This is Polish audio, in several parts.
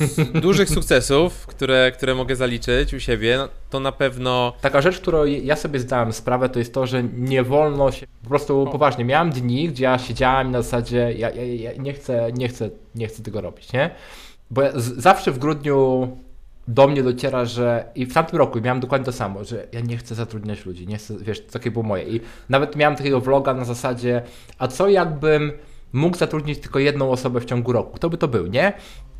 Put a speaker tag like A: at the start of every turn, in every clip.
A: z dużych sukcesów, które, które mogę zaliczyć u siebie, no, to na pewno.
B: Taka rzecz, którą ja sobie zdałem sprawę, to jest to, że nie wolno się. Po prostu poważnie. Miałem dni, gdzie ja siedziałem na zasadzie, ja, ja, ja nie, chcę, nie, chcę, nie chcę tego robić, nie? Bo ja z, zawsze w grudniu do mnie dociera, że i w tamtym roku miałem dokładnie to samo, że ja nie chcę zatrudniać ludzi, nie chcę, wiesz, takie było moje. I nawet miałem takiego vloga na zasadzie, a co jakbym mógł zatrudnić tylko jedną osobę w ciągu roku? Kto by to był, nie?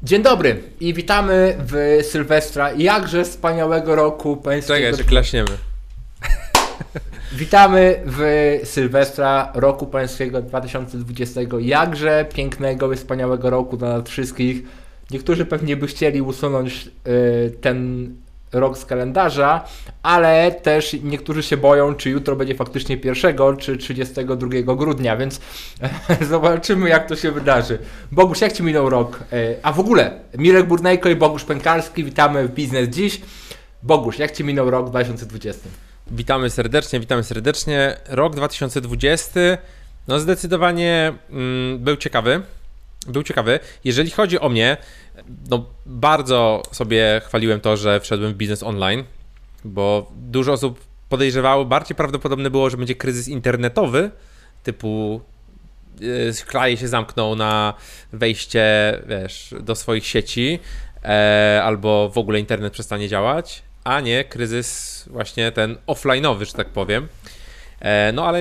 B: Dzień dobry i witamy w Sylwestra, jakże wspaniałego roku pańskiego.
A: Czekaj, że klaśniemy.
B: Witamy w Sylwestra roku pańskiego 2020, jakże pięknego i wspaniałego roku dla nas wszystkich. Niektórzy pewnie by chcieli usunąć y, ten rok z kalendarza, ale też niektórzy się boją, czy jutro będzie faktycznie 1 czy 32 grudnia, więc zobaczymy jak to się wydarzy. Bogusz, jak Ci minął rok? Y, a w ogóle, Mirek Burnejko i Bogusz Pękalski, witamy w Biznes Dziś. Bogusz, jak Ci minął rok 2020?
A: Witamy serdecznie, witamy serdecznie. Rok 2020 no zdecydowanie mm, był ciekawy. Był ciekawy. Jeżeli chodzi o mnie, no bardzo sobie chwaliłem to, że wszedłem w biznes online, bo dużo osób podejrzewało, bardziej prawdopodobne było, że będzie kryzys internetowy, typu yy, kraje się zamkną na wejście, wiesz, do swoich sieci, e, albo w ogóle internet przestanie działać, a nie kryzys właśnie ten offline'owy, że tak powiem. E, no ale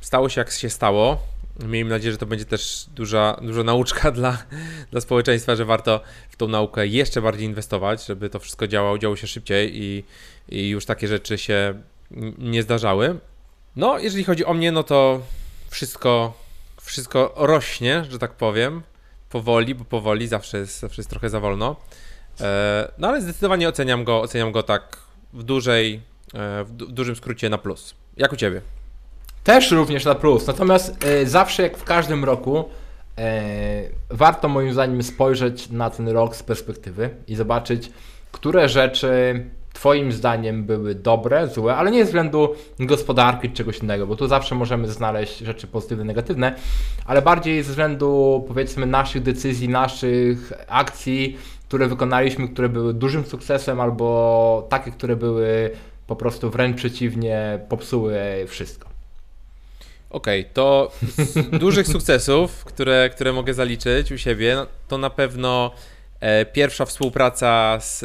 A: stało się jak się stało. Miejmy nadzieję, że to będzie też duża, duża nauczka dla, dla społeczeństwa, że warto w tą naukę jeszcze bardziej inwestować, żeby to wszystko działało, działo się szybciej i, i już takie rzeczy się nie zdarzały. No, jeżeli chodzi o mnie, no to wszystko, wszystko rośnie, że tak powiem, powoli, bo powoli zawsze jest, zawsze jest trochę za wolno. E, no ale zdecydowanie oceniam go, oceniam go tak w dużej, e, w dużym skrócie na plus. Jak u Ciebie?
B: Też również na plus. Natomiast e, zawsze jak w każdym roku e, warto moim zdaniem spojrzeć na ten rok z perspektywy i zobaczyć, które rzeczy Twoim zdaniem były dobre, złe, ale nie ze względu gospodarki czy czegoś innego, bo tu zawsze możemy znaleźć rzeczy pozytywne, negatywne, ale bardziej ze względu powiedzmy naszych decyzji, naszych akcji, które wykonaliśmy, które były dużym sukcesem, albo takie, które były po prostu wręcz przeciwnie, popsuły wszystko.
A: Okej, okay, to z dużych sukcesów, które, które mogę zaliczyć u siebie, no, to na pewno e, pierwsza współpraca z,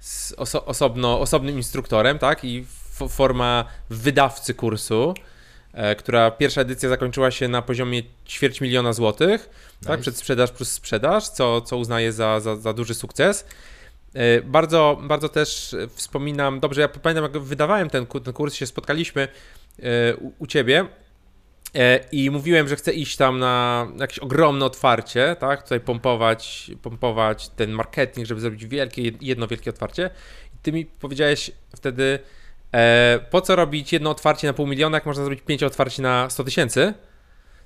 A: z oso, osobno, osobnym instruktorem, tak? I forma wydawcy kursu, e, która pierwsza edycja zakończyła się na poziomie ćwierć miliona złotych, tak? nice. tak? Przedsprzedaż plus sprzedaż, co, co uznaję za, za, za duży sukces. E, bardzo, bardzo też wspominam, dobrze, ja pamiętam jak wydawałem ten, ten kurs, się spotkaliśmy e, u, u ciebie I mówiłem, że chcę iść tam na jakieś ogromne otwarcie, tak? Tutaj pompować, pompować ten marketing, żeby zrobić wielkie, jedno wielkie otwarcie. I ty mi powiedziałeś wtedy, e, po co robić jedno otwarcie na pół miliona, jak można zrobić pięć otwarć na 100 tysięcy?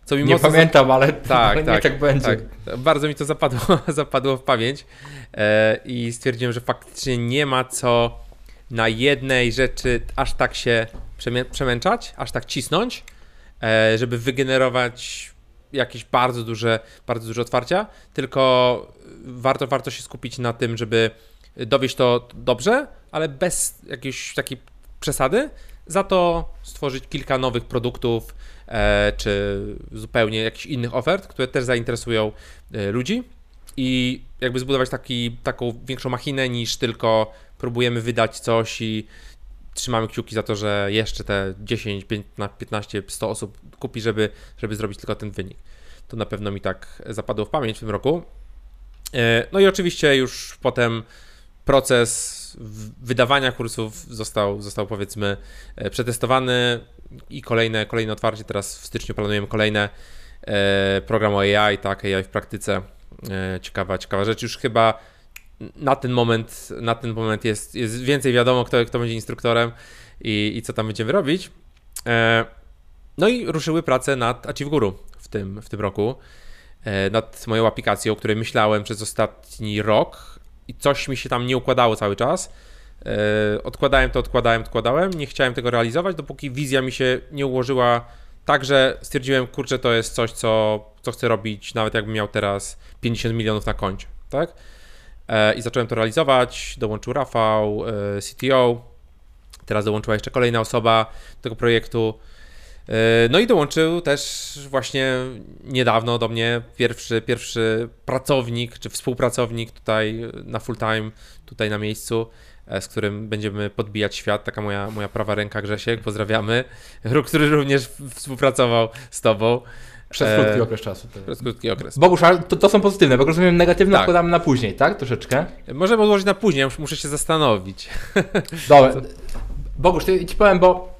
B: Co mi nie pamiętam, za... ale tak, tak, tak będzie. Tak.
A: Bardzo mi to zapadło, zapadło w pamięć e, i stwierdziłem, że faktycznie nie ma co na jednej rzeczy aż tak się przemęczać, aż tak cisnąć, E, żeby wygenerować jakieś bardzo duże, bardzo duże otwarcia, tylko warto, warto się skupić na tym, żeby dowieść to dobrze, ale bez jakiejś takiej przesady, za to stworzyć kilka nowych produktów, e, czy zupełnie jakichś innych ofert, które też zainteresują e, ludzi. I jakby zbudować taki, taką większą machinę niż tylko próbujemy wydać coś i trzymamy kciuki za to, że jeszcze te 10, 15, 100 osób kupi, żeby, żeby zrobić tylko ten wynik. To na pewno mi tak zapadło w pamięć w tym roku. E, no i oczywiście już potem proces wydawania kursów został, został powiedzmy e, przetestowany i kolejne, kolejne otwarcie. Teraz w styczniu planujemy kolejne e, program o AI, tak, AI w praktyce. Ciekawa, ciekawa rzecz. Już chyba na ten moment, na ten moment jest, jest więcej wiadomo, kto, kto będzie instruktorem i, i co tam będziemy robić. E, no i ruszyły prace nad Achieve Guru w tym, w tym roku, e, nad moją aplikacją, o której myślałem przez ostatni rok i coś mi się tam nie układało cały czas. E, odkładałem to, odkładałem, odkładałem, nie chciałem tego realizować, dopóki wizja mi się nie ułożyła tak, że stwierdziłem, kurczę, to jest coś, co, co chcę robić, nawet jakbym miał teraz 50 milionów na koncie, tak? E, i zacząłem to realizować. Dołączył Rafał, e, CTO, teraz dołączyła jeszcze kolejna osoba tego projektu. E, no i dołączył też właśnie niedawno do mnie pierwszy, pierwszy pracownik czy współpracownik tutaj na full time, tutaj na miejscu, z którym będziemy podbijać świat. Taka moja, moja prawa ręka Grzesiek, pozdrawiamy, który również współpracował z tobą.
B: Przez
A: E,
B: krótki okres czasu. To...
A: Przez krótki okres.
B: Bogusz, ale to, to są pozytywne, bo rozumiem negatywne
A: Tak.
B: odkładamy na później, tak? Troszeczkę.
A: Możemy odłożyć na później, mus- muszę się zastanowić.
B: Dobra. Bogusz, ty, ci powiem, bo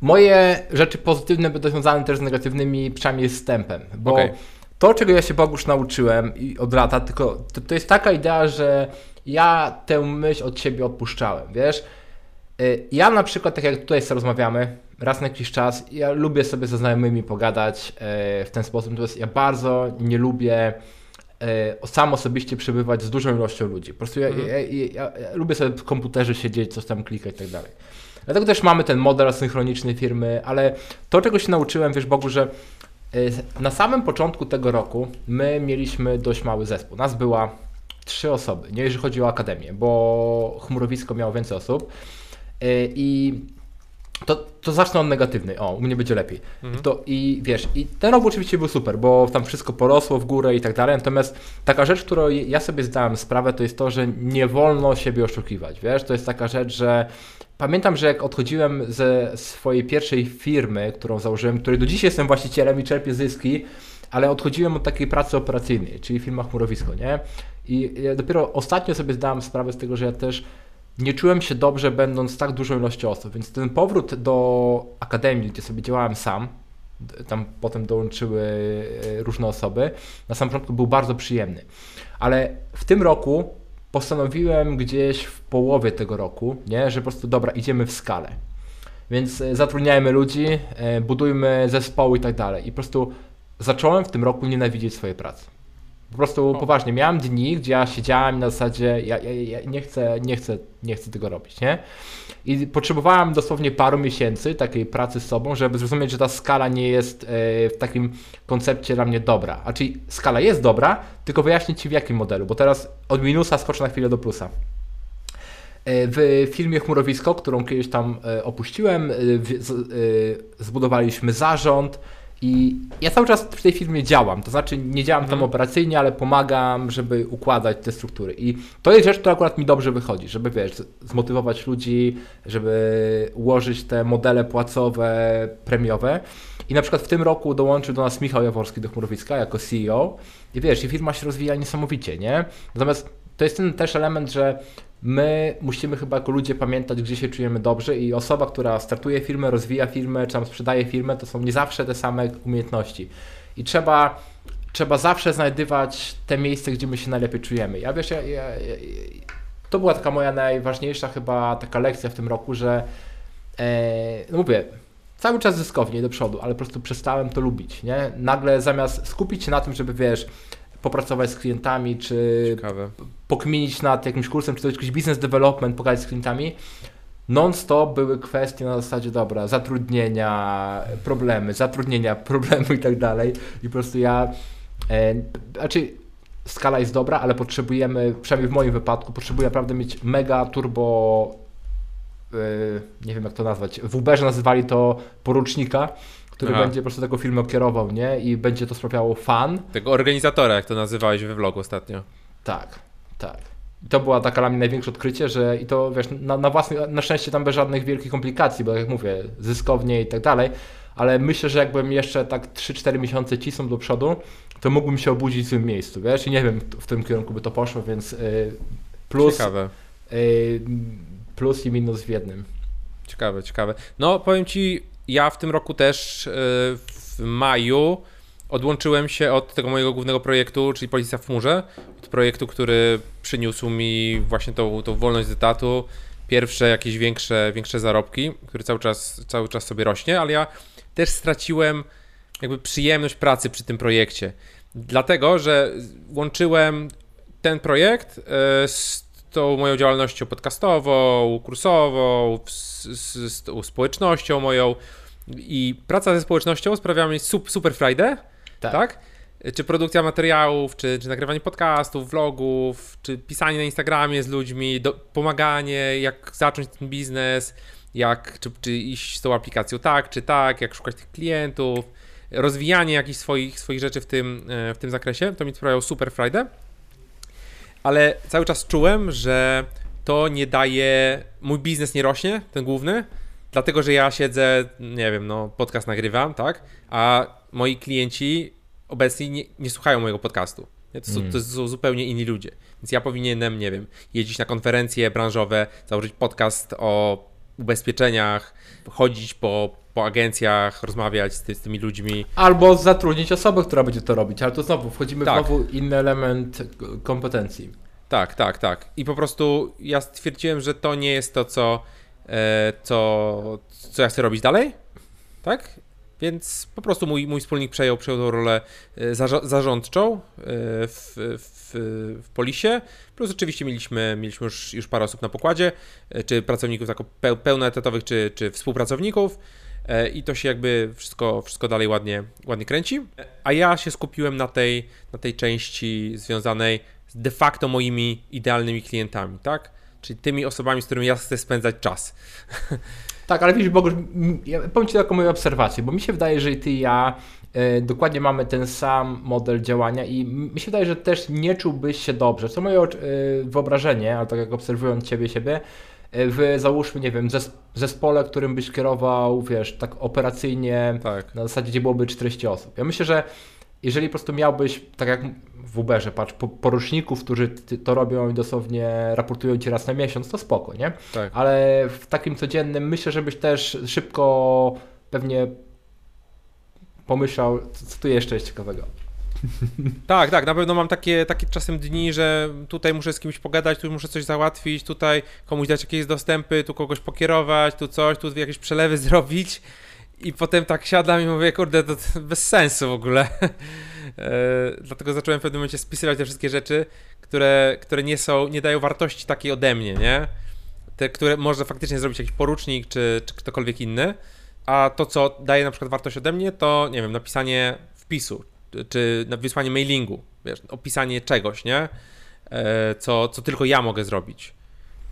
B: moje rzeczy pozytywne będą związane też z negatywnymi, przynajmniej z tempem. Bo
A: Okej.
B: to, czego ja się Bogusz nauczyłem i od lata, tylko to, to jest taka idea, że ja tę myśl od siebie odpuszczałem, wiesz? Y, Ja na przykład, tak jak tutaj sobie rozmawiamy, raz na jakiś czas, ja lubię sobie ze znajomymi pogadać e, w ten sposób, natomiast ja bardzo nie lubię e, sam osobiście przebywać z dużą ilością ludzi. Po prostu ja,
A: Mhm.
B: ja, ja, ja, ja lubię sobie w komputerze siedzieć, coś tam klikać i tak dalej. Dlatego też mamy ten model asynchroniczny firmy, ale to, czego się nauczyłem, wiesz Bogu, że e, na samym początku tego roku my mieliśmy dość mały zespół. Nas była trzy osoby, nie jeżeli chodzi o akademię, bo chmurowisko miało więcej osób. I to, to zacznę od negatywnej. O, u mnie będzie lepiej. To, I wiesz, i ten rok oczywiście był super, bo tam wszystko porosło w górę i tak dalej. Natomiast taka rzecz, którą ja sobie zdałem sprawę, to jest to, że nie wolno siebie oszukiwać. Wiesz, to jest taka rzecz, że pamiętam, że jak odchodziłem ze swojej pierwszej firmy, którą założyłem, której do dziś jestem właścicielem i czerpię zyski, ale odchodziłem od takiej pracy operacyjnej, czyli firma Chmurowisko, nie? I ja dopiero ostatnio sobie zdałem sprawę z tego, że ja też nie czułem się dobrze, będąc tak dużą ilością osób, więc ten powrót do akademii, gdzie sobie działałem sam, tam potem dołączyły e, różne osoby, na samym początku był bardzo przyjemny. Ale w tym roku postanowiłem gdzieś w połowie tego roku, nie, że po prostu dobra, idziemy w skalę. Więc e, zatrudniajmy ludzi, e, budujmy zespoły i tak dalej. I po prostu zacząłem w tym roku nienawidzieć swojej pracy. Po prostu poważnie, miałem dni, gdzie ja siedziałem na zasadzie, ja, ja, ja nie, chcę, nie, chcę, nie chcę tego robić, nie? I potrzebowałem dosłownie paru miesięcy takiej pracy z sobą, żeby zrozumieć, że ta skala nie jest e, w takim koncepcie dla mnie dobra. A czyli skala jest dobra, tylko wyjaśnię Ci w jakim modelu, bo teraz od minusa skoczę na chwilę do plusa. E, W filmie Chmurowisko, którą kiedyś tam e, opuściłem, zbudowaliśmy zarząd i ja cały czas w tej firmie działam. To znaczy nie działam tam operacyjnie, ale pomagam, żeby układać te struktury. I to jest rzecz, która akurat mi dobrze wychodzi, żeby wiesz, zmotywować ludzi, żeby ułożyć te modele płacowe, premiowe. I na przykład w tym roku dołączył do nas Michał Jaworski do Chmurowiska jako CEO. I wiesz, i firma się rozwija niesamowicie, nie? Natomiast to jest ten też element, że my musimy chyba jako ludzie pamiętać, gdzie się czujemy dobrze i osoba, która startuje firmę, rozwija firmę, czy tam sprzedaje firmę, to są nie zawsze te same umiejętności. I trzeba, trzeba zawsze znajdywać te miejsce, gdzie my się najlepiej czujemy. Ja wiesz, ja, ja, ja, to była taka moja najważniejsza chyba taka lekcja w tym roku, że e, no mówię, cały czas zyskownie do przodu, ale po prostu przestałem to lubić, nie? Nagle zamiast skupić się na tym, żeby wiesz, popracować z klientami, czy
A: Ciekawe.
B: pokminić nad jakimś kursem, czy to jakiś business development, pogadać z klientami, non-stop były kwestie na zasadzie, dobra, zatrudnienia, problemy, zatrudnienia, problemy i tak dalej. I po prostu ja, e, znaczy skala jest dobra, ale potrzebujemy, przynajmniej w moim wypadku, potrzebuję naprawdę mieć mega turbo, e, nie wiem jak to nazwać, w Uberze nazywali to porucznika, który
A: Aha.
B: będzie po prostu tego filmu kierował, nie? I będzie to sprawiało fan.
A: Tego organizatora, jak to nazywałeś we vlogu ostatnio.
B: Tak, tak. I to była taka dla mnie największe odkrycie, że i to wiesz, na, na własny, na szczęście tam bez żadnych wielkich komplikacji, bo jak mówię, zyskownie i tak dalej, ale myślę, że jakbym jeszcze tak 3-4 miesiące cisnął do przodu, to mógłbym się obudzić w tym miejscu, wiesz, i nie wiem, w którym kierunku by to poszło, więc y, plus,
A: Ciekawe.
B: y, plus i minus w jednym.
A: Ciekawe, ciekawe. No, powiem ci, ja w tym roku też y, w maju odłączyłem się od tego mojego głównego projektu, czyli Policja w chmurze. Od projektu, który przyniósł mi właśnie tą, tą wolność z etatu, pierwsze jakieś większe, większe zarobki, który cały czas, cały czas sobie rośnie, ale ja też straciłem jakby przyjemność pracy przy tym projekcie. Dlatego, że łączyłem ten projekt e, z tą moją działalnością podcastową, kursową, z, z, z tą społecznością moją i praca ze społecznością sprawia mi sup, super frajdę,
B: Tak.
A: tak? czy produkcja materiałów, czy, czy nagrywanie podcastów, vlogów, czy pisanie na Instagramie z ludźmi, do, pomaganie, jak zacząć ten biznes, jak, czy, czy iść z tą aplikacją tak, czy tak, jak szukać tych klientów, rozwijanie jakichś swoich, swoich rzeczy w tym, e, w tym zakresie, to mi sprawiało super frajdę. Ale cały czas czułem, że to nie daje, mój biznes nie rośnie, ten główny, dlatego, że ja siedzę, nie wiem, no podcast nagrywam, tak, a moi klienci obecnie nie, nie słuchają mojego podcastu. To są, to są zupełnie inni ludzie. Więc ja powinienem, nie wiem, jeździć na konferencje branżowe, założyć podcast o ubezpieczeniach, chodzić po, po agencjach, rozmawiać z, ty, z tymi ludźmi.
B: Albo zatrudnić osobę, która będzie to robić, ale to znowu wchodzimy
A: Tak.
B: w znowu inny element kompetencji.
A: Tak, tak, tak. I po prostu ja stwierdziłem, że to nie jest to, co, e, co, co ja chcę robić dalej. Tak? Więc po prostu mój, mój wspólnik przejął, przejął tą rolę e, zarza- zarządczą e, w, w, w Polisie. Plus oczywiście mieliśmy, mieliśmy już, już parę osób na pokładzie, e, czy pracowników peł, pełnoetatowych, czy, czy współpracowników. E, I to się jakby wszystko, wszystko dalej ładnie, ładnie kręci. A ja się skupiłem na tej, na tej części związanej z de facto moimi idealnymi klientami, tak? Czyli tymi osobami, z którymi ja chcę spędzać czas.
B: Tak, ale widzisz, Bogusz, ja powiem Ci taką moją obserwację, bo mi się wydaje, że Ty i ja e, dokładnie mamy ten sam model działania i mi się wydaje, że też nie czułbyś się dobrze. Co moje e, wyobrażenie, ale tak jak obserwując Ciebie, siebie, w załóżmy, nie wiem, zes- zespole, którym byś kierował, wiesz, tak operacyjnie,
A: Tak.
B: na zasadzie, gdzie byłoby 40 osób. Ja myślę, że jeżeli po prostu miałbyś, tak jak w Uberze, patrz, po- poruczników, którzy to robią i dosłownie raportują Ci raz na miesiąc, to spoko, nie?
A: Tak.
B: ale w takim codziennym myślę, żebyś też szybko pewnie pomyślał, co tu jeszcze jest ciekawego.
A: Tak, tak, na pewno mam takie, takie czasem dni, że tutaj muszę z kimś pogadać, tu muszę coś załatwić, tutaj komuś dać jakieś dostępy, tu kogoś pokierować, tu coś, tu jakieś przelewy zrobić i potem tak siadam i mówię, kurde, to, bez sensu w ogóle. E, dlatego zacząłem w pewnym momencie spisywać te wszystkie rzeczy, które, które nie są, nie dają wartości takiej ode mnie, nie? Te, które może faktycznie zrobić jakiś porucznik czy, czy ktokolwiek inny, a to, co daje na przykład wartość ode mnie, to, nie wiem, napisanie wpisu, czy- na wysłanie mailingu, wiesz, opisanie czegoś, nie? E, co, co tylko ja mogę zrobić.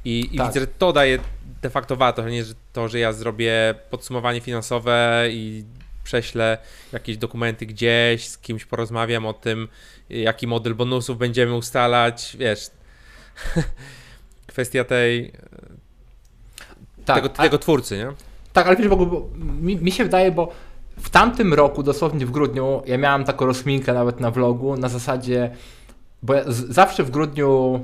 A: I, i
B: Tak.
A: widzę, że to daje de facto wartość, a nie to, że ja zrobię podsumowanie finansowe i prześlę jakieś dokumenty gdzieś, z kimś porozmawiam o tym, jaki model bonusów będziemy ustalać, wiesz. Kwestia tej,
B: Tak,
A: tego,
B: a-
A: tego twórcy, nie?
B: tak ale wiesz, bo, bo mi, mi się wydaje, bo w tamtym roku, dosłownie w grudniu, ja miałem taką rozminkę nawet na vlogu, na zasadzie, bo ja z, zawsze w grudniu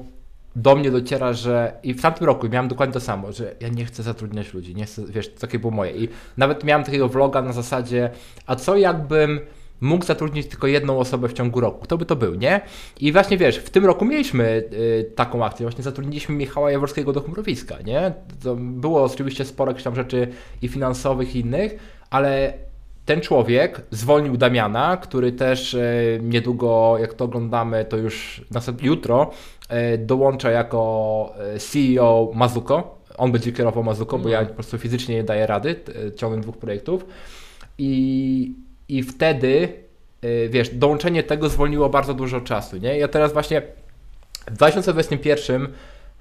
B: do mnie dociera, że i w tamtym roku miałem dokładnie to samo, że ja nie chcę zatrudniać ludzi, nie chcę, wiesz, takie było moje. I nawet miałem takiego vloga na zasadzie, a co jakbym mógł zatrudnić tylko jedną osobę w ciągu roku, kto by to był, nie? I właśnie wiesz, w tym roku mieliśmy y, taką akcję, właśnie zatrudniliśmy Michała Jaworskiego do chmurowiska, nie? To było oczywiście sporo jakichś tam rzeczy i finansowych i innych, ale ten człowiek zwolnił Damiana, który też e, niedługo, jak to oglądamy, to już jutro e, dołącza jako e, CEO Mazuko. On będzie kierował Mazuko, bo ja po prostu fizycznie nie daję rady ciągnąć dwóch projektów. I, i wtedy, wiesz, dołączenie tego zwolniło bardzo dużo czasu, nie? Ja teraz właśnie w 2021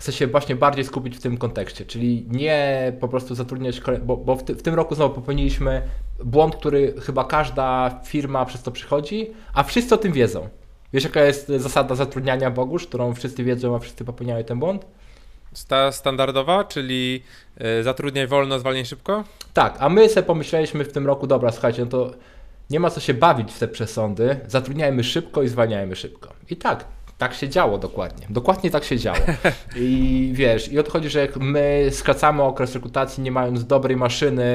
B: chcę się właśnie bardziej skupić w tym kontekście, czyli nie po prostu zatrudniać, bo, bo w, ty, w tym roku znowu popełniliśmy błąd, który chyba każda firma przez to przychodzi, a wszyscy o tym wiedzą. Wiesz, jaka jest zasada zatrudniania Bogusz, którą wszyscy wiedzą, a wszyscy popełniają ten błąd?
A: Ta standardowa, czyli y, zatrudniaj wolno, zwalniaj szybko?
B: Tak, a my sobie pomyśleliśmy w tym roku, dobra, słuchajcie, no to nie ma co się bawić w te przesądy, zatrudniajmy szybko i zwalniajmy szybko. I tak, tak się działo dokładnie. Dokładnie tak się działo. I wiesz, i odchodzi, że jak my skracamy okres rekrutacji, nie mając dobrej maszyny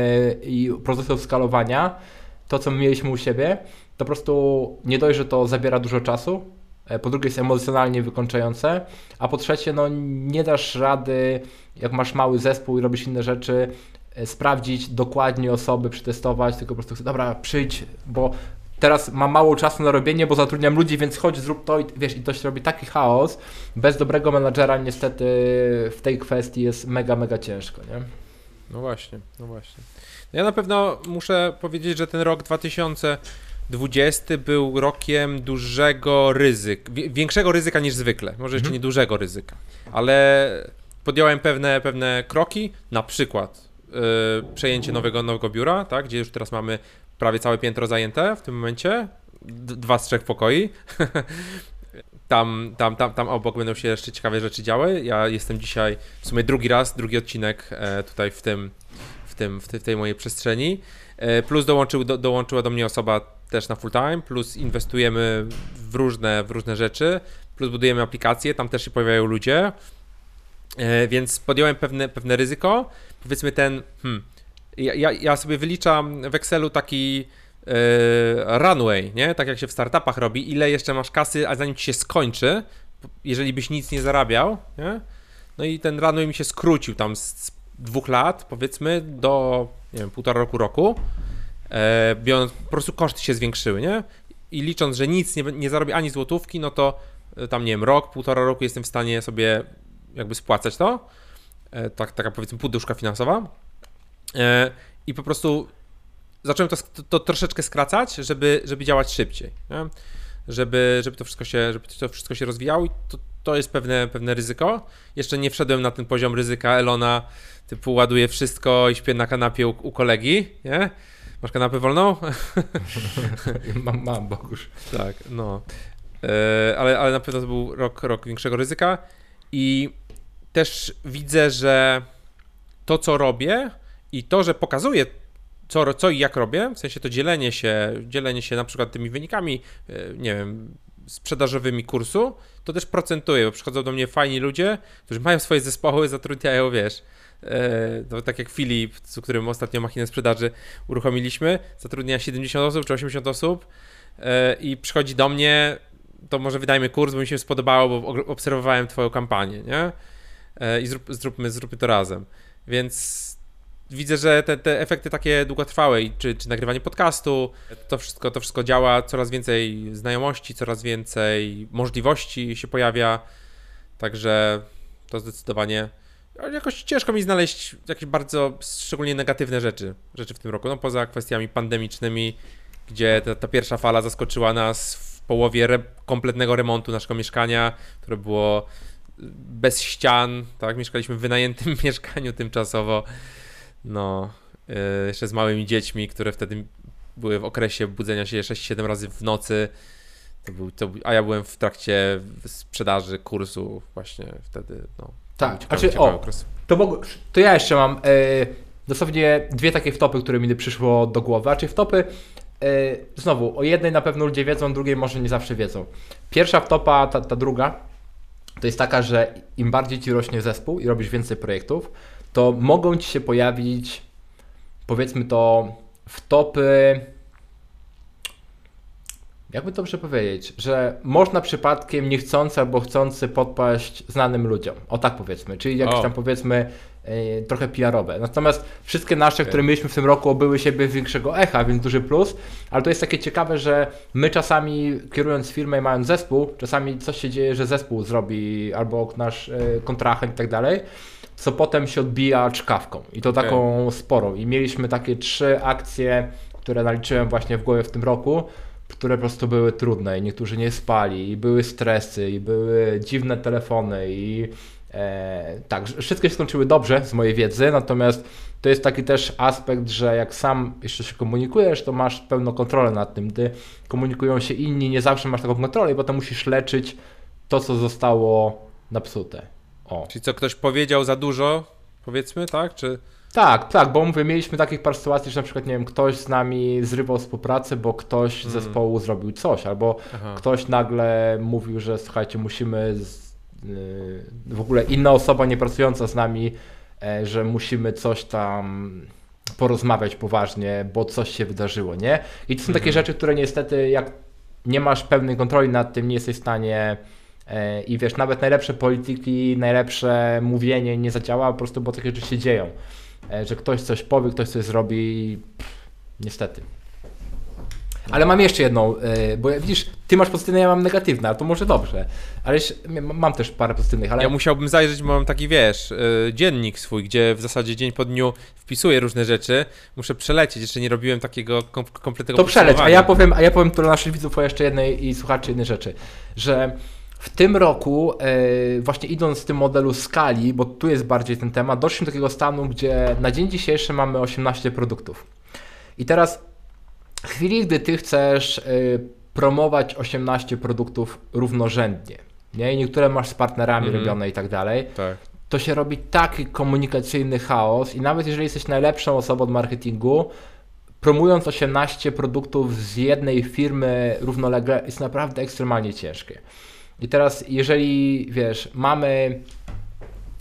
B: i procesów skalowania, to co my mieliśmy u siebie, to po prostu nie dość, że to zabiera dużo czasu, e, po drugie jest emocjonalnie wykończające, a po trzecie, no nie dasz rady, jak masz mały zespół i robisz inne rzeczy, e, sprawdzić dokładnie osoby, przetestować, tylko po prostu dobra, przyjdź, bo teraz mam mało czasu na robienie, bo zatrudniam ludzi, więc chodź, zrób to i wiesz, i to się robi taki chaos. Bez dobrego menadżera niestety w tej kwestii jest mega, mega ciężko, nie?
A: No właśnie, no właśnie. Ja na pewno muszę powiedzieć, że ten rok 20 był rokiem dużego ryzyka, większego ryzyka niż zwykle, może jeszcze mhm. nie dużego ryzyka, ale podjąłem pewne, pewne kroki, na przykład yy, przejęcie nowego, nowego biura, tak, gdzie już teraz mamy prawie całe piętro zajęte w tym momencie, dwa z trzech pokoi. tam, tam, tam, tam obok będą się jeszcze ciekawe rzeczy działy. Ja jestem dzisiaj w sumie drugi raz, drugi odcinek e, tutaj w tym, w tym, w tej mojej przestrzeni. E, plus dołączył, do, dołączyła do mnie osoba też na full time, plus inwestujemy w różne, w różne rzeczy, plus budujemy aplikacje, tam też się pojawiają ludzie, e, więc podjąłem pewne, pewne ryzyko. Powiedzmy ten, hmm, ja, ja sobie wyliczam w Excelu taki yy, runway, nie? Tak jak się w startupach robi, ile jeszcze masz kasy, a zanim ci się skończy, jeżeli byś nic nie zarabiał, nie? No i ten runway mi się skrócił tam z, z dwóch lat, powiedzmy, do, nie wiem, półtora roku, roku. E, biorąc, po prostu koszty się zwiększyły, nie? I licząc, że nic nie, nie zarobię ani złotówki, no to e, tam, nie wiem, rok, półtora roku jestem w stanie sobie jakby spłacać to. E, tak, taka powiedzmy poduszka finansowa. E, I po prostu zacząłem to, to, troszeczkę skracać, żeby, żeby działać szybciej. Nie? Żeby, żeby to wszystko się, żeby to wszystko się rozwijało i to, to jest pewne, pewne ryzyko. Jeszcze nie wszedłem na ten poziom ryzyka Elona, typu ładuję wszystko i śpię na kanapie u, u kolegi, nie? Masz kanapę wolną?
B: mam, mam, Bogusz.
A: Tak, no. E, ale, ale na pewno to był rok, rok większego ryzyka i też widzę, że to, co robię i to, że pokazuję co, co i jak robię, w sensie to dzielenie się, dzielenie się na przykład tymi wynikami, e, nie wiem, sprzedażowymi kursu, to też procentuje, bo przychodzą do mnie fajni ludzie, którzy mają swoje zespoły, zatrudniają, wiesz, no, tak jak Filip, z którym ostatnio machinę sprzedaży uruchomiliśmy, zatrudnia 70 osób czy 80 osób e, i przychodzi do mnie, to może wydajmy kurs, bo mi się spodobało, bo obserwowałem twoją kampanię, nie? I zrób, zróbmy, zróbmy to razem. Więc widzę, że te, te efekty takie długotrwałe, czy, czy nagrywanie podcastu, to wszystko, to wszystko działa, coraz więcej znajomości, coraz więcej możliwości się pojawia, także to zdecydowanie. Jakoś ciężko mi znaleźć jakieś bardzo szczególnie negatywne rzeczy, rzeczy w tym roku, no poza kwestiami pandemicznymi, gdzie ta, ta pierwsza fala zaskoczyła nas w połowie re kompletnego remontu naszego mieszkania, które było bez ścian, tak, mieszkaliśmy w wynajętym mieszkaniu tymczasowo, no, yy, jeszcze z małymi dziećmi, które wtedy były w okresie budzenia się 6-7 razy w nocy. To był, to, a ja byłem w trakcie sprzedaży kursu właśnie wtedy. No,
B: tak, ciekawy, znaczy, ciekawy o, okres. To, to ja jeszcze mam yy, dosłownie dwie takie wtopy, które mi przyszło do głowy. Znaczy wtopy, yy, znowu, o jednej na pewno ludzie wiedzą, drugiej może nie zawsze wiedzą. Pierwsza wtopa, ta, ta druga, to jest taka, że im bardziej ci rośnie zespół i robisz więcej projektów, to mogą ci się pojawić, powiedzmy to, w topy. Jakby to dobrze powiedzieć, że można przypadkiem niechcący albo chcący podpaść znanym ludziom. O tak powiedzmy, czyli jakieś tam powiedzmy yy, trochę PR-owe. Natomiast wszystkie nasze, okay. które mieliśmy w tym roku, obyły się bez większego echa, więc duży plus. Ale to jest takie ciekawe, że my czasami kierując firmę i mając zespół, czasami coś się dzieje, że zespół zrobi albo nasz yy, kontrahent i tak dalej co potem się odbija czkawką i to okay. taką sporą. I mieliśmy takie trzy akcje, które naliczyłem właśnie w głowie w tym roku, które po prostu były trudne i niektórzy nie spali, i były stresy, i były dziwne telefony, i e, tak, wszystkie się skończyły dobrze z mojej wiedzy, natomiast to jest taki też aspekt, że jak sam jeszcze się komunikujesz, to masz pełną kontrolę nad tym. Ty komunikują się inni, nie zawsze masz taką kontrolę i potem musisz leczyć to, co zostało napsute.
A: O. Czyli co, ktoś powiedział za dużo, powiedzmy, tak? Czy...
B: Tak, tak, bo mówię, mieliśmy takich par sytuacji, że na przykład, nie wiem, ktoś z nami zrywał współpracę, bo ktoś z mm. zespołu zrobił coś, albo Aha. ktoś nagle mówił, że słuchajcie, musimy, z, yy, w ogóle inna osoba nie pracująca z nami, yy, że musimy coś tam porozmawiać poważnie, bo coś się wydarzyło, nie? I to są takie mhm. rzeczy, które niestety, jak nie masz pełnej kontroli nad tym, nie jesteś w stanie I wiesz, nawet najlepsze polityki, najlepsze mówienie nie zadziała, po prostu bo takie rzeczy się dzieją. E, że ktoś coś powie, ktoś coś zrobi, pff, niestety. Ale mam jeszcze jedną, yy, bo widzisz, ty masz pozytywne, ja mam negatywne, ale to może dobrze. Ale mam też parę pozytywnych, ale...
A: Ja musiałbym zajrzeć, bo mam taki, wiesz, dziennik swój, gdzie w zasadzie dzień po dniu wpisuję różne rzeczy. Muszę przelecieć, jeszcze nie robiłem takiego kom kompletnego
B: To przeleć, a ja powiem, a ja powiem to dla naszych widzów o jeszcze jednej i słuchaczy jednej rzeczy, że w tym roku, yy, właśnie idąc w tym modelu skali, bo tu jest bardziej ten temat, doszliśmy do takiego stanu, gdzie na dzień dzisiejszy mamy 18 produktów. I teraz w chwili, gdy ty chcesz yy, promować 18 produktów równorzędnie, nie? I niektóre masz z partnerami
A: Mhm.
B: robione i tak dalej,
A: Tak.
B: to się robi taki komunikacyjny chaos i nawet jeżeli jesteś najlepszą osobą od marketingu, promując 18 produktów z jednej firmy równolegle jest naprawdę ekstremalnie ciężkie. I teraz jeżeli, wiesz, mamy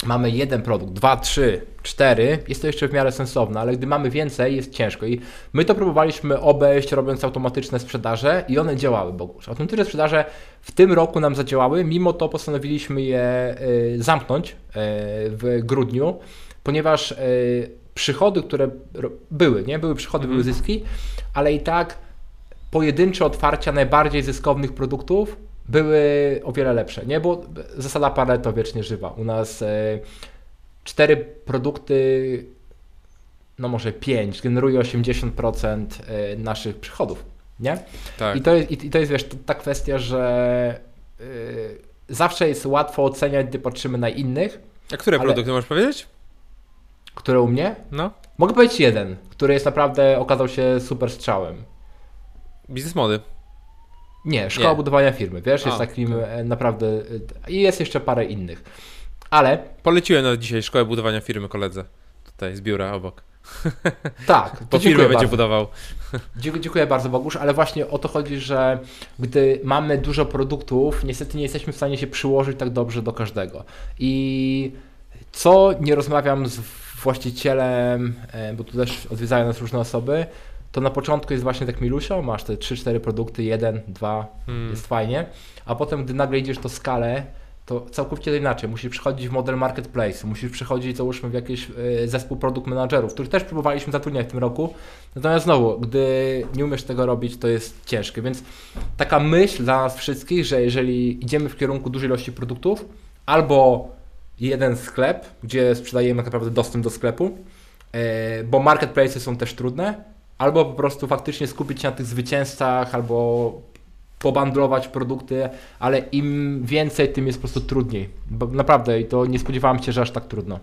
B: mamy jeden produkt, dwa, trzy, cztery, jest to jeszcze w miarę sensowne, ale gdy mamy więcej, jest ciężko. I my to próbowaliśmy obejść, robiąc automatyczne sprzedaże i one działały, Bogusz. Automatyczne sprzedaże w tym roku nam zadziałały, mimo to postanowiliśmy je y, zamknąć y, w grudniu, ponieważ y, przychody, które były, nie? Były przychody, były zyski, ale i tak pojedyncze otwarcia najbardziej zyskownych produktów były o wiele lepsze, nie? Bo zasada Pareto wiecznie żywa. U nas e, cztery produkty, no może pięć, generuje 80% e, naszych przychodów, nie?
A: Tak.
B: I to jest, i, to jest wiesz, ta kwestia, że y, zawsze jest łatwo oceniać, gdy patrzymy na innych,
A: A które produkty możesz powiedzieć?
B: które u mnie,
A: No.
B: mogę powiedzieć jeden, który jest naprawdę, okazał się super strzałem.
A: Biznes mody.
B: Nie, szkoła
A: Nie.
B: budowania firmy, wiesz, jest takim e, naprawdę e, i jest jeszcze parę innych. Ale
A: Poleciłem nawet dzisiaj szkołę budowania firmy koledze. Tutaj z biura obok.
B: tak, to
A: Po firmę będzie
B: bardzo.
A: budował.
B: Dziękuję bardzo Bogusz, ale właśnie o to chodzi, że gdy mamy dużo produktów, niestety nie jesteśmy w stanie się przyłożyć tak dobrze do każdego. I co nie rozmawiam z właścicielem, e, bo tu też odwiedzają nas różne osoby, to na początku jest właśnie tak milusio, masz te 3-4 produkty, jeden, dwa,
A: Hmm.
B: jest fajnie, a potem gdy nagle idziesz to skalę, to całkowicie inaczej. Musisz przychodzić w model marketplace, musisz przychodzić załóżmy w jakiś y, zespół produkt managerów, których też próbowaliśmy zatrudniać w tym roku. Natomiast znowu, gdy nie umiesz tego robić, to jest ciężkie. Więc taka myśl dla nas wszystkich, że jeżeli idziemy w kierunku dużej ilości produktów, albo jeden sklep, gdzie sprzedajemy tak naprawdę dostęp do sklepu, e, bo marketplace są też trudne, albo po prostu faktycznie skupić się na tych zwycięzcach, albo pobandlować produkty, ale im więcej, tym jest po prostu trudniej. Bo naprawdę, i to nie spodziewałem się, że aż tak trudno.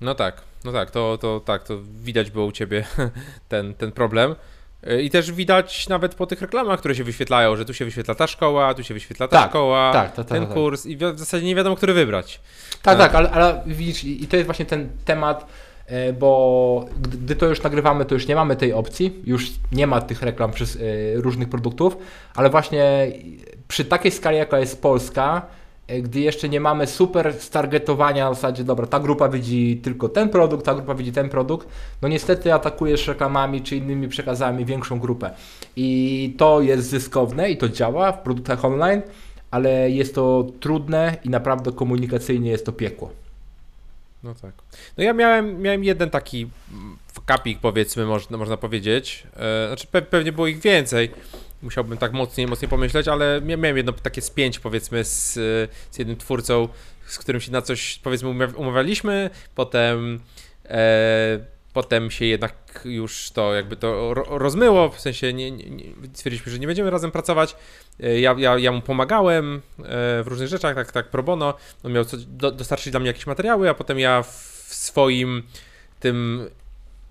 A: No tak, no tak, to, to tak, to widać było u ciebie ten, ten problem. I też widać nawet po tych reklamach, które się wyświetlają, że tu się wyświetla ta szkoła, tu się wyświetla ta
B: Tak,
A: szkoła,
B: tak, tak, tak,
A: ten
B: tak.
A: kurs i w zasadzie nie wiadomo, który wybrać.
B: Tak,
A: Tak.
B: tak, ale, ale widzisz, i to jest właśnie ten temat, bo gdy, to już nagrywamy, to już nie mamy tej opcji, już nie ma tych reklam przez e, różnych produktów, ale właśnie przy takiej skali, jaka jest Polska, e, gdy jeszcze nie mamy super stargetowania na zasadzie, dobra, ta grupa widzi tylko ten produkt, ta grupa widzi ten produkt, no niestety atakujesz reklamami czy innymi przekazami większą grupę. I to jest zyskowne i to działa w produktach online, ale jest to trudne i naprawdę komunikacyjnie jest to piekło.
A: No tak. No ja miałem, miałem jeden taki kapik, powiedzmy, można, można powiedzieć. E, znaczy pe pewnie było ich więcej. Musiałbym tak mocniej, mocniej pomyśleć, ale mia- miałem jedno takie spięć, powiedzmy, z, z jednym twórcą, z którym się na coś, powiedzmy, umawialiśmy. Potem, e, potem się jednak już to jakby to ro rozmyło, w sensie nie, nie, stwierdziliśmy, że nie będziemy razem pracować. E, Ja, ja, ja mu pomagałem e, w różnych rzeczach, tak, tak pro bono. On miał co, do, dostarczyć dla mnie jakieś materiały, a potem ja w swoim tym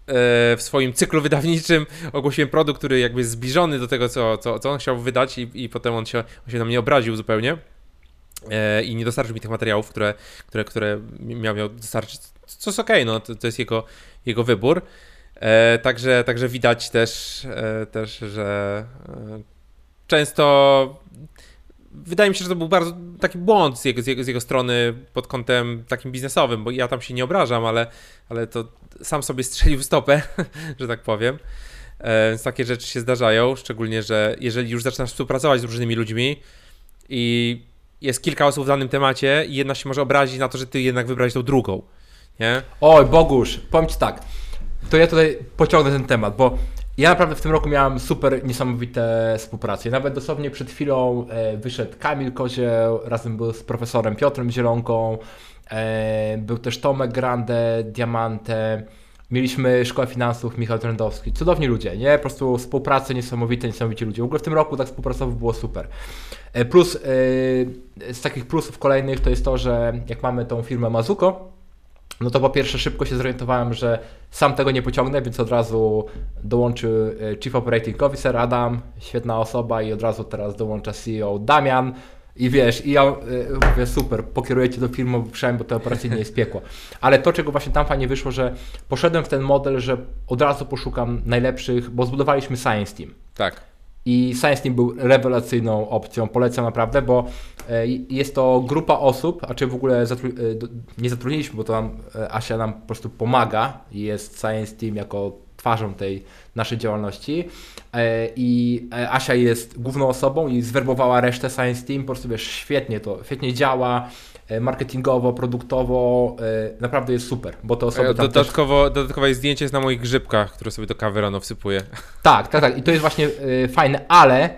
A: e, w swoim cyklu wydawniczym ogłosiłem produkt, który jakby jest zbliżony do tego, co, co, co on chciał wydać i, i potem on się, on się na mnie obraził zupełnie i nie dostarczył mi tych materiałów, które, które, które miał, miał dostarczyć, co jest okej, no to, to jest jego, jego wybór. E, także, także widać też, e, też że często wydaje mi się, że to był bardzo taki błąd z jego, z jego, z jego strony pod kątem takim biznesowym, bo ja tam się nie obrażam, ale, ale to sam sobie strzelił w stopę, że tak powiem. E, Więc takie rzeczy się zdarzają, szczególnie, że jeżeli już zaczynasz współpracować z różnymi ludźmi i jest kilka osób w danym temacie i jedna się może obrazić na to, że ty jednak wybrałeś tą drugą, nie?
B: Oj, Bogusz, powiem Ci tak, to ja tutaj pociągnę ten temat, bo ja naprawdę w tym roku miałem super niesamowite współpracę. Nawet dosłownie przed chwilą e, wyszedł Kamil Kozieł, razem był z profesorem Piotrem Zielonką, e, był też Tomek Grande, Diamante, mieliśmy Szkołę Finansów, Michał Trendowski, cudowni ludzie, nie? Po prostu współpracy niesamowite, niesamowici ludzie. W ogóle w tym roku tak współpracowo było super. E, plus, z takich plusów kolejnych to jest to, że jak mamy tą firmę Mazuko, no to po pierwsze szybko się zorientowałem, że sam tego nie pociągnę, więc od razu dołączył e, Chief Operating Officer Adam, świetna osoba i od razu teraz dołącza CEO Damian. I wiesz, i ja mówię, super, pokierujecie do firmy, przynajmniej, bo to operacyjnie jest piekło. Ale to, czego właśnie tam fajnie wyszło, że poszedłem w ten model, że od razu poszukam najlepszych, bo zbudowaliśmy Science Team.
A: Tak.
B: I Science Team był rewelacyjną opcją, polecam naprawdę, bo e, jest to grupa osób, a czy w ogóle zatru e, nie zatrudniliśmy, bo to nam, e, Asia nam po prostu pomaga i jest Science Team jako twarzą tej naszej działalności. I Asia jest główną osobą i zwerbowała resztę Science Team, po prostu wiesz, świetnie to, świetnie działa, marketingowo, produktowo, e, naprawdę jest super, bo to osoby
A: Dodatkowo, też... Dodatkowe zdjęcie jest na moich grzybkach, które sobie do kawy rano wsypuję.
B: Tak, tak, tak i to jest właśnie e, fajne, ale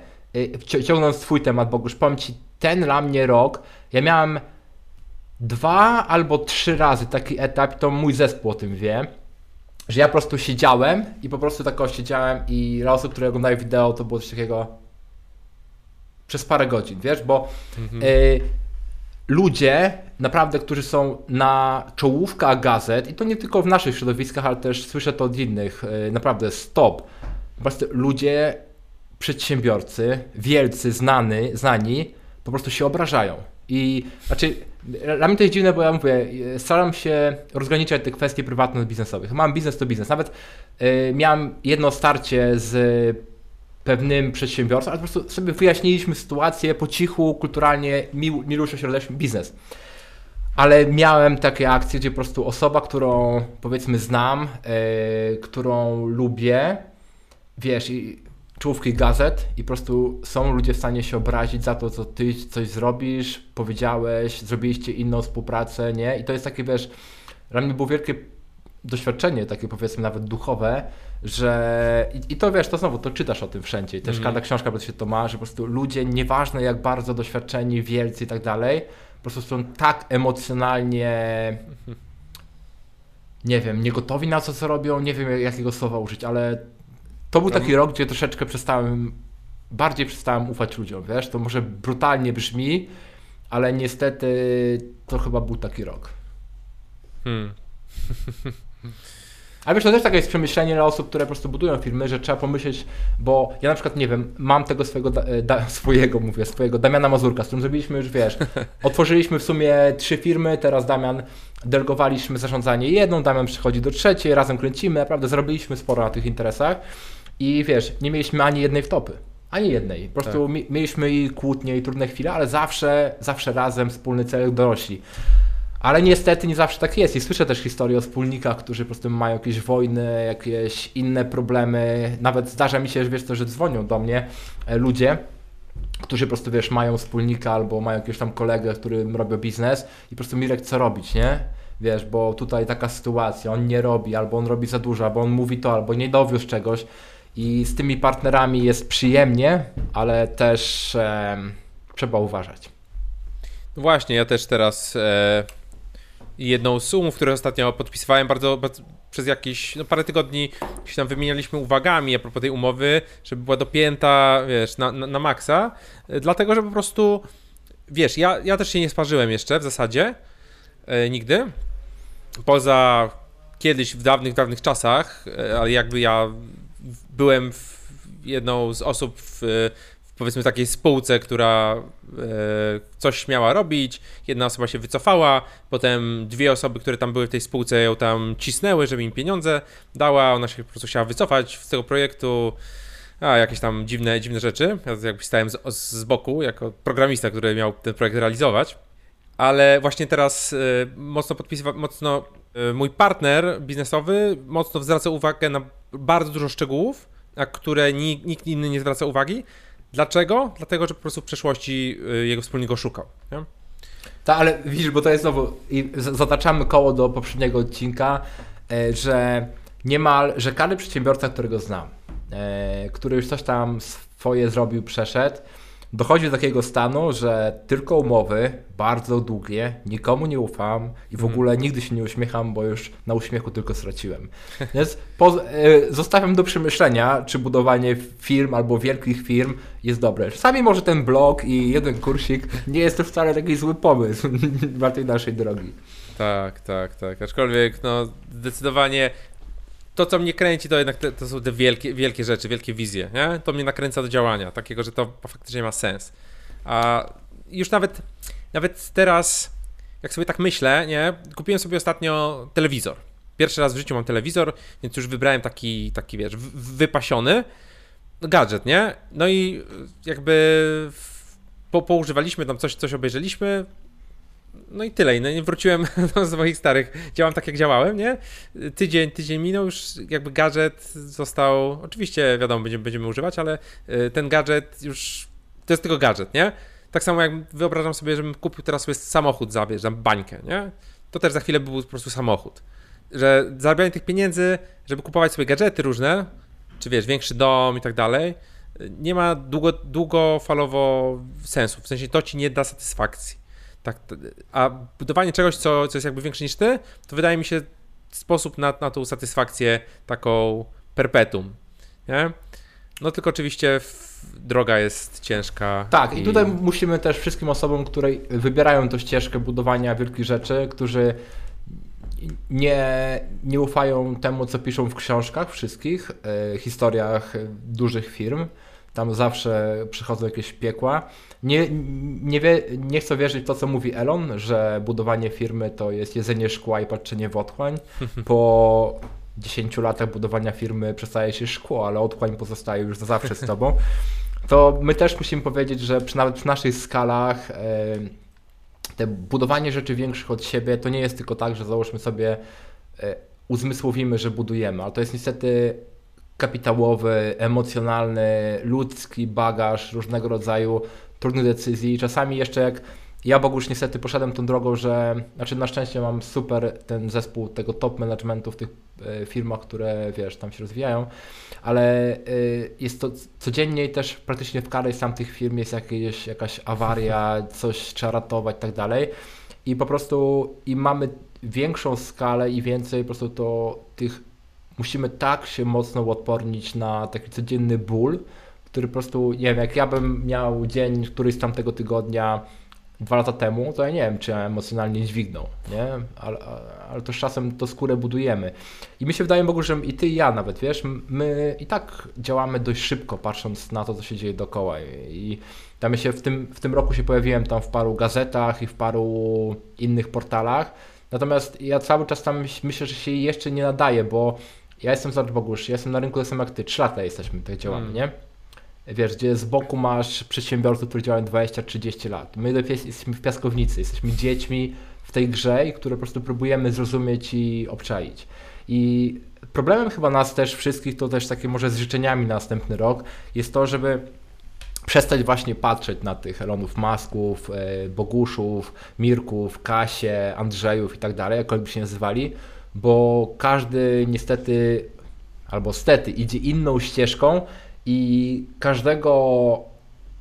B: ciągnąc swój temat, Bogusz, powiem Ci, ten dla mnie rok, ja miałem dwa albo trzy razy taki etap, to mój zespół o tym wie, że ja po prostu siedziałem i po prostu tak siedziałem i dla osób, które oglądają wideo, to było coś takiego przez parę godzin, wiesz, bo mhm. y, ludzie, naprawdę, którzy są na czołówkach gazet, i to nie tylko w naszych środowiskach, ale też słyszę to od innych, e, naprawdę stop. Po prostu ludzie, przedsiębiorcy, wielcy, znany, znani, po prostu się obrażają. I znaczy, dla mnie to jest dziwne, bo ja mówię, staram się rozgraniczać te kwestie prywatne biznesowych. Mam biznes to biznes. Nawet y, miałem jedno starcie z pewnym przedsiębiorcą, ale po prostu sobie wyjaśniliśmy sytuację po cichu, kulturalnie, mił, miluśno się rozeszliśmy biznes. Ale miałem takie akcje, gdzie po prostu osoba, którą powiedzmy znam, yy, którą lubię, wiesz, i czołówki gazet i po prostu są ludzie w stanie się obrazić za to, co ty coś zrobisz, powiedziałeś, zrobiliście inną współpracę, nie? I to jest takie, wiesz, dla mnie było wielkie doświadczenie, takie powiedzmy nawet duchowe, że i, i, to wiesz, to znowu, to czytasz o tym wszędzie. I też mm. każda książka po się to ma, że po prostu ludzie, nieważne jak bardzo doświadczeni, wielcy i tak dalej, po prostu są tak emocjonalnie nie wiem, nie gotowi na to, co robią, nie wiem jakiego słowa użyć, ale to był taki rok, gdzie troszeczkę przestałem, bardziej przestałem ufać ludziom, wiesz, to może brutalnie brzmi, ale niestety to chyba był taki rok. Hmm. Ale wiesz, to też takie jest przemyślenie dla osób, które po prostu budują firmy, że trzeba pomyśleć, bo ja na przykład, nie wiem, mam tego swojego, da, e, swojego, mówię, swojego Damiana Mazurka, z którym zrobiliśmy już, wiesz, otworzyliśmy w sumie trzy firmy, teraz Damian, delegowaliśmy zarządzanie jedną, Damian przychodzi do trzeciej, razem kręcimy, naprawdę zrobiliśmy sporo na tych interesach i wiesz, nie mieliśmy ani jednej wtopy. Ani jednej. Po prostu tak. mieliśmy i kłótnie, i trudne chwile, ale zawsze, zawsze razem wspólny cel dorośli. Ale niestety nie zawsze tak jest i słyszę też historie o wspólnikach, którzy po prostu mają jakieś wojny, jakieś inne problemy. Nawet zdarza mi się, że wiesz to, że dzwonią do mnie e, ludzie, którzy po prostu wiesz, mają wspólnika albo mają jakiegoś tam kolegę, którym robią biznes i po prostu Mirek co robić, nie? Wiesz, bo tutaj taka sytuacja, on nie robi, albo on robi za dużo, albo on mówi to, albo nie dowiózł czegoś. I z tymi partnerami jest przyjemnie, ale też e, trzeba uważać.
A: No właśnie, ja też teraz e, jedną z umów, które ostatnio podpisywałem bardzo, bardzo przez jakieś no, parę tygodni się tam wymienialiśmy uwagami a propos tej umowy, żeby była dopięta, wiesz, na, na, na maksa, dlatego, że po prostu, wiesz, ja, ja też się nie sparzyłem jeszcze w zasadzie, e, nigdy, poza kiedyś w dawnych, dawnych czasach, e, ale jakby ja byłem jedną z osób w, powiedzmy takiej spółce, która e, coś miała robić, jedna osoba się wycofała, potem dwie osoby, które tam były w tej spółce ją tam cisnęły, żeby im pieniądze dała, ona się po prostu chciała wycofać z tego projektu, a jakieś tam dziwne, dziwne rzeczy. Ja jakby stałem z, z boku jako programista, który miał ten projekt realizować. Ale właśnie teraz e, mocno podpisywa, mocno e, mój partner biznesowy mocno zwraca uwagę na bardzo dużo szczegółów, na które nikt, nikt inny nie zwraca uwagi, Dlaczego? Dlatego, że po prostu w przeszłości y, jego wspólnik szukał. Nie?
B: Tak, ale widzisz, bo to jest znowu, i zataczamy koło do poprzedniego odcinka, e, że niemal, że każdy przedsiębiorca, którego znam, e, który już coś tam swoje zrobił, przeszedł, dochodzi do takiego stanu, że tylko umowy, bardzo długie, nikomu nie ufam i w
A: Mhm.
B: ogóle nigdy się nie uśmiecham, bo już na uśmiechu tylko straciłem. Więc e, zostawiam do przemyślenia, czy budowanie firm albo wielkich firm jest dobre. Czasami może ten blog i jeden kursik nie jest to wcale taki zły pomysł dla tej naszej drogi.
A: Tak, tak, tak. Aczkolwiek, no, zdecydowanie to, co mnie kręci, to jednak te, to są te wielkie, wielkie rzeczy, wielkie wizje, nie? To mnie nakręca do działania, takiego, że to faktycznie ma sens. A już nawet, nawet teraz, jak sobie tak myślę, nie? Kupiłem sobie ostatnio telewizor. Pierwszy raz w życiu mam telewizor, więc już wybrałem taki, taki wiesz, wypasiony gadżet, nie? No i jakby po, poużywaliśmy tam coś, coś obejrzeliśmy, no i tyle. No wróciłem do swoich starych. Działam tak, jak działałem, nie? Tydzień, tydzień minął, już jakby gadżet został. Oczywiście, wiadomo, będziemy, będziemy używać, ale y, ten gadżet już. To jest tylko gadżet, nie? Tak samo jak wyobrażam sobie, żebym kupił teraz sobie samochód, zabierz, tam bańkę, nie? To też za chwilę by był po prostu samochód. Że zarabianie tych pieniędzy, żeby kupować sobie gadżety różne, czy wiesz, większy dom i tak dalej, y, nie ma długo, długofalowo sensu. W sensie to ci nie da satysfakcji. Tak, a budowanie czegoś, co, co jest jakby większe niż ty, to wydaje mi się sposób na, na tą satysfakcję taką perpetuum. Nie? No tylko oczywiście droga jest ciężka.
B: Tak, i tutaj musimy też wszystkim osobom, które wybierają tę ścieżkę budowania wielkich rzeczy, którzy nie, nie ufają temu, co piszą w książkach wszystkich, e, historiach dużych firm. Tam zawsze przychodzą jakieś piekła. Nie, nie, wie, nie chcę wierzyć w to, co mówi Elon, że budowanie firmy to jest jedzenie szkła i patrzenie w otchłań. Po 10 latach budowania firmy przestaje się szkło, ale otchłań pozostaje już za zawsze z tobą. To my też musimy powiedzieć, że przy, nawet przy naszych skalach te budowanie rzeczy większych od siebie to nie jest tylko tak, że załóżmy sobie e, uzmysłowimy, że budujemy, ale to jest niestety kapitałowy, emocjonalny, ludzki bagaż różnego rodzaju trudnych decyzji. Czasami jeszcze jak ja Bogusz niestety poszedłem tą drogą, że znaczy na szczęście mam super ten zespół tego top managementu w tych e, firmach, które wiesz, tam się rozwijają, ale y, jest to codziennie i też praktycznie w każdej z tamtych firm jest jakieś, jakaś awaria, coś trzeba ratować i tak dalej. I po prostu im mamy większą skalę i więcej po prostu to tych musimy tak się mocno uodpornić na taki codzienny ból, który po prostu, nie wiem, jak ja bym miał dzień któryś z tamtego tygodnia dwa lata temu, to ja nie wiem, czy ja emocjonalnie dźwignął, nie? Ale, ale to z czasem to skórę budujemy. I mi się wydaje, Bogu, że i ty i ja nawet, wiesz, my i tak działamy dość szybko, patrząc na to, co się dzieje dookoła. I tam się w tym, w tym roku się pojawiłem tam w paru gazetach i w paru innych portalach, natomiast ja cały czas tam myślę, że się jeszcze nie nadaje, bo ja jestem, zobacz Bogusz, ja jestem na rynku tak jak ty, 3 lata jesteśmy, tak działamy,
A: Mm.
B: nie? Wiesz, gdzie z boku masz przedsiębiorców, którzy działają 20-30 lat. My dopiero jesteśmy w piaskownicy, jesteśmy dziećmi w tej grze, które po prostu próbujemy zrozumieć i obczaić. I problemem chyba nas też wszystkich, to też takie może z życzeniami na następny rok, jest to, żeby przestać właśnie patrzeć na tych Elonów Masków, e, Boguszów, Mirków, Kasie, Andrzejów i tak dalej, jakkolwiek by się nazywali, bo każdy niestety, albo stety, idzie inną ścieżką i każdego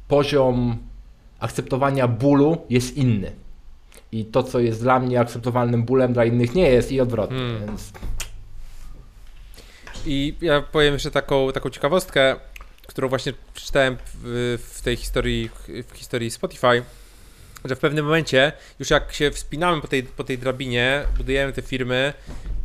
B: poziom akceptowania bólu jest inny. I to, co jest dla mnie akceptowalnym bólem, dla innych nie jest i odwrotnie.
A: Hmm.
B: Więc
A: I ja powiem jeszcze taką, taką ciekawostkę, którą właśnie przeczytałem w, w tej historii, w historii Spotify, że w pewnym momencie, już jak się wspinamy po tej, po tej drabinie, budujemy te firmy,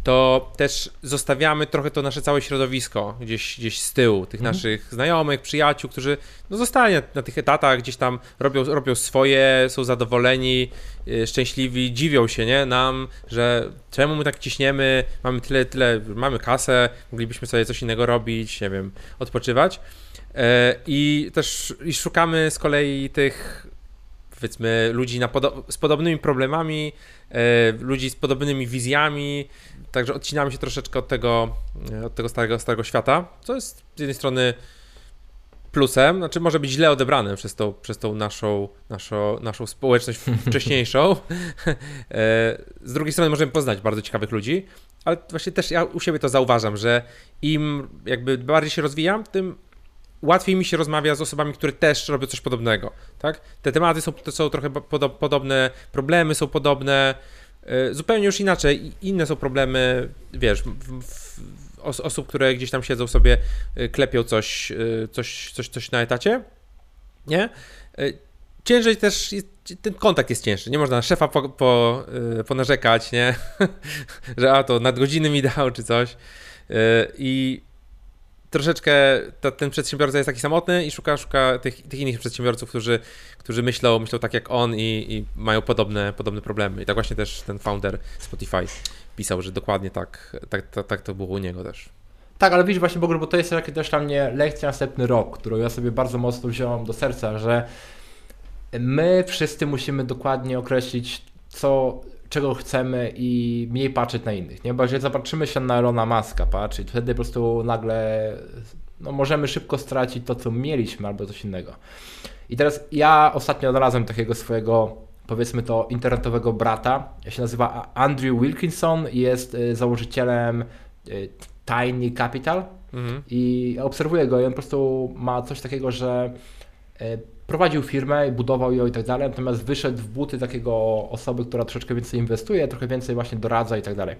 A: to też zostawiamy trochę to nasze całe środowisko gdzieś, gdzieś z tyłu, tych
B: Mhm.
A: naszych znajomych, przyjaciół, którzy no, zostali na, na tych etatach, gdzieś tam robią, robią swoje, są zadowoleni, yy, szczęśliwi, dziwią się nie, nam, że czemu my tak ciśniemy, mamy tyle, tyle, mamy kasę, moglibyśmy sobie coś innego robić, nie wiem, odpoczywać. E, I też i szukamy z kolei tych powiedzmy ludzi podo- z podobnymi problemami, e, ludzi z podobnymi wizjami, także odcinamy się troszeczkę od tego, e, od tego starego, starego świata, co jest z jednej strony plusem, znaczy może być źle odebrane przez tą, przez tą naszą, naszą, naszą społeczność wcześniejszą. E, z drugiej strony możemy poznać bardzo ciekawych ludzi, ale właśnie też ja u siebie to zauważam, że im jakby bardziej się rozwijam, tym łatwiej mi się rozmawia z osobami, które też robią coś podobnego, tak? Te tematy są, są trochę podo podobne, problemy są podobne, yy, zupełnie już inaczej, inne są problemy, wiesz, w, w, os osób, które gdzieś tam siedzą sobie, yy, klepią coś, yy, coś, coś, coś na etacie, nie? Ciężej też, jest, ten kontakt jest cięższy, nie można na szefa po, po, ponarzekać, nie? Że a to nadgodziny mi dał, czy coś. I troszeczkę to, ten przedsiębiorca jest taki samotny i szuka, szuka tych, tych innych przedsiębiorców, którzy, którzy myślą, myślą tak jak on i, i, mają podobne, podobne problemy. I tak właśnie też ten founder Spotify pisał, że dokładnie tak, tak, tak, tak to było u niego też.
B: Tak, ale widzisz właśnie, bo to jest też dla mnie lekcja następny rok, którą ja sobie bardzo mocno wziąłem do serca, że my wszyscy musimy dokładnie określić, co czego chcemy i mniej patrzeć na innych, nie? Bo jeżeli zobaczymy się na Elona Muska patrzeć, wtedy po prostu nagle no, możemy szybko stracić to, co mieliśmy albo coś innego. I teraz ja ostatnio odnalazłem takiego swojego powiedzmy to internetowego brata, ja się nazywa Andrew Wilkinson i jest y, założycielem y, Tiny Capital mhm. i obserwuję go i on po prostu ma coś takiego, że y, prowadził firmę, budował ją i tak dalej, natomiast wyszedł w buty takiego osoby, która troszeczkę więcej inwestuje, trochę więcej właśnie doradza i tak dalej.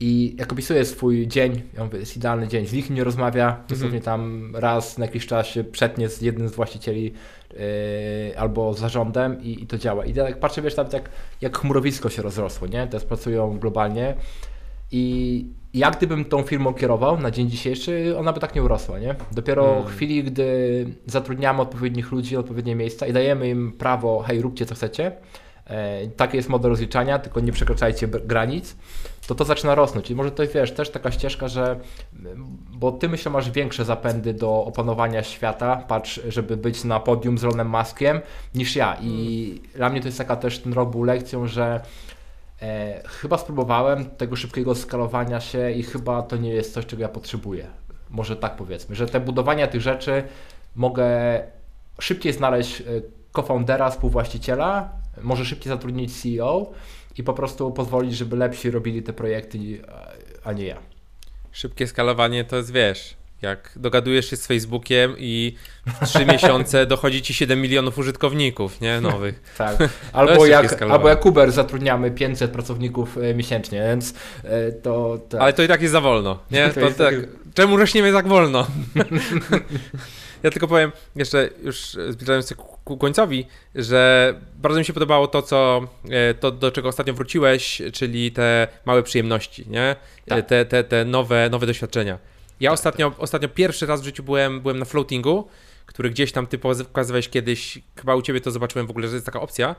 B: I jak opisuje swój dzień, ja mówię, jest idealny dzień, z nikim nie rozmawia, dosłownie tam raz na jakiś czas się przetnie z jednym z właścicieli yy, albo zarządem i, i, to działa. I jak patrzę, wiesz, tam jak, jak chmurowisko się rozrosło, nie? Teraz pracują globalnie i jak gdybym tą firmą kierował na dzień dzisiejszy, ona by tak nie urosła, nie? Dopiero hmm. w chwili, gdy zatrudniamy odpowiednich ludzi, odpowiednie miejsca i dajemy im prawo, hej, róbcie co chcecie, e, taki jest model rozliczania, tylko nie przekraczajcie granic, to to zaczyna rosnąć. I może to jest, wiesz, też taka ścieżka, że, bo ty myślę masz większe zapędy do opanowania świata, patrz, żeby być na podium z Ronem Maskiem, niż ja. I hmm. dla mnie to jest taka też, ten rok był lekcją, że E, chyba spróbowałem tego szybkiego skalowania się i chyba to nie jest coś, czego ja potrzebuję. Może tak powiedzmy, że te budowania tych rzeczy mogę szybciej znaleźć e, co-foundera, współwłaściciela, może szybciej zatrudnić CEO i po prostu pozwolić, żeby lepsi robili te projekty, a nie ja.
A: Szybkie skalowanie to jest, wiesz, jak dogadujesz się z Facebookiem i w 3 miesiące dochodzi ci 7 milionów użytkowników, nie? Nowych.
B: tak. Albo jak, albo jak Uber zatrudniamy 500 pracowników e, miesięcznie, więc e, to.
A: Tak. Ale to i tak jest za wolno, nie? To, to tak. tak. Czemu rośniemy tak wolno? ja tylko powiem jeszcze już zbliżając się ku końcowi, że bardzo mi się podobało to, co, e, to do czego ostatnio wróciłeś, czyli te małe przyjemności, nie? Tak. Te, te, te nowe, nowe doświadczenia. Ja ostatnio, ostatnio pierwszy raz w życiu byłem, byłem na floatingu, który gdzieś tam ty pokazywałeś kiedyś, chyba u ciebie to zobaczyłem w ogóle, że jest taka opcja.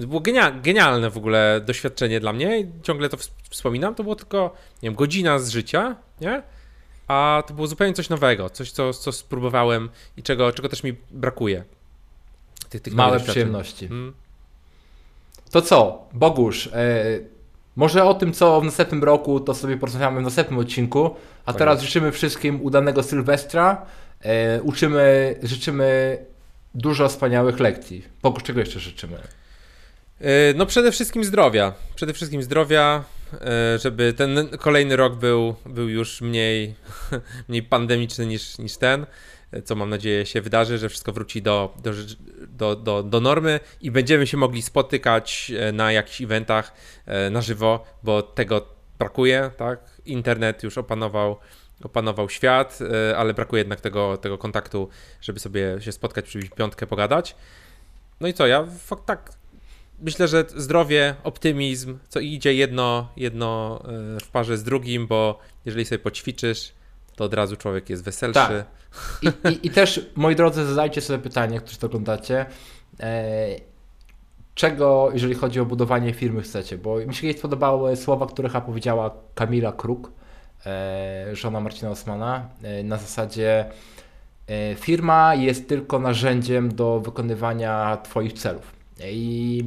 A: To było genialne w ogóle doświadczenie dla mnie ciągle to wspominam. To było tylko, nie wiem, godzina z życia, nie? A to było zupełnie coś nowego, coś, co, co spróbowałem i czego, czego też mi brakuje.
B: Tych, tych Małe przyjemności. Hmm. To co, Bogusz, yy może o tym, co w następnym roku, to sobie porozmawiamy w następnym odcinku. A tak teraz życzymy wszystkim udanego Sylwestra. E, uczymy, życzymy dużo wspaniałych lekcji. Pokus, czego jeszcze życzymy?
A: E, no przede wszystkim zdrowia. Przede wszystkim zdrowia, e, żeby ten kolejny rok był, był już mniej, mniej pandemiczny niż, niż ten co mam nadzieję się wydarzy, że wszystko wróci do, do, do, do, do normy i będziemy się mogli spotykać e, na jakichś eventach e, na żywo, bo tego brakuje, tak? Internet już opanował opanował świat, e, ale brakuje jednak tego, tego kontaktu, żeby sobie się spotkać, przybić piątkę, pogadać. No i co, ja tak myślę, że zdrowie, optymizm, co idzie jedno, jedno w parze z drugim, bo jeżeli sobie poćwiczysz, to od razu człowiek jest weselszy. Tak.
B: I, i, I, też, moi drodzy, zadajcie sobie pytanie, którzy to oglądacie. E, czego, jeżeli chodzi o budowanie firmy, chcecie? Bo mi się podobały słowa, które chyba powiedziała Kamila Kruk, e, żona Marcina Osmana, e, na zasadzie e, firma jest tylko narzędziem do wykonywania Twoich celów. I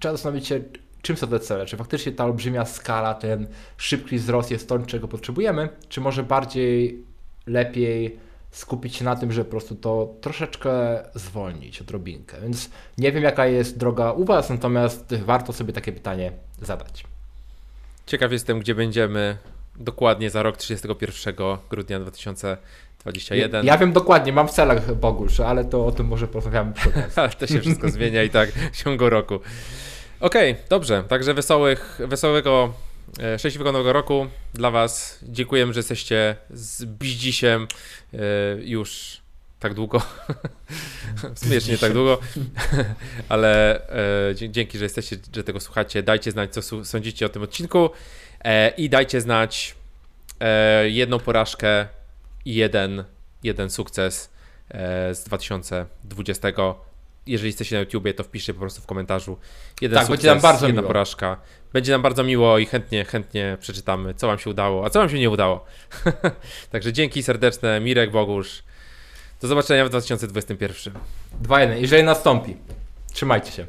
B: trzeba zastanowić się, czym są te cele? Czy faktycznie ta olbrzymia skala, ten szybki wzrost jest to, czego potrzebujemy, czy może bardziej lepiej skupić się na tym, że po prostu to troszeczkę zwolnić, odrobinkę. Więc nie wiem, jaka jest droga u Was, natomiast warto sobie takie pytanie zadać.
A: Ciekaw jestem, gdzie będziemy dokładnie za rok 31 grudnia 2021.
B: Ja wiem dokładnie, mam w celach Bogusz, ale to o tym może porozmawiamy przy okazji.
A: Ale to się wszystko zmienia i tak w ciągu roku. Okej, dobrze. Także wesołych, wesołego, e, szczęśliwego nowego roku dla Was. Dziękujemy, że jesteście z Biździsiem e, już tak długo. w sumie jeszcze nie tak długo, ale e, dzięki, że jesteście, że tego słuchacie. Dajcie znać, co sądzicie o tym odcinku i dajcie znać jedną porażkę i jeden, jeden sukces z 2020. Jeżeli jesteście na YouTubie, to wpiszcie po prostu w komentarzu jeden
B: Tak,
A: sukces,
B: będzie nam bardzo
A: jedna
B: miło.
A: porażka. Będzie nam bardzo miło i chętnie, chętnie przeczytamy, co wam się udało, a co wam się nie udało. Także dzięki serdeczne, Mirek Bogusz. Do zobaczenia w 2021.
B: 2-1, jeżeli nastąpi. Trzymajcie się.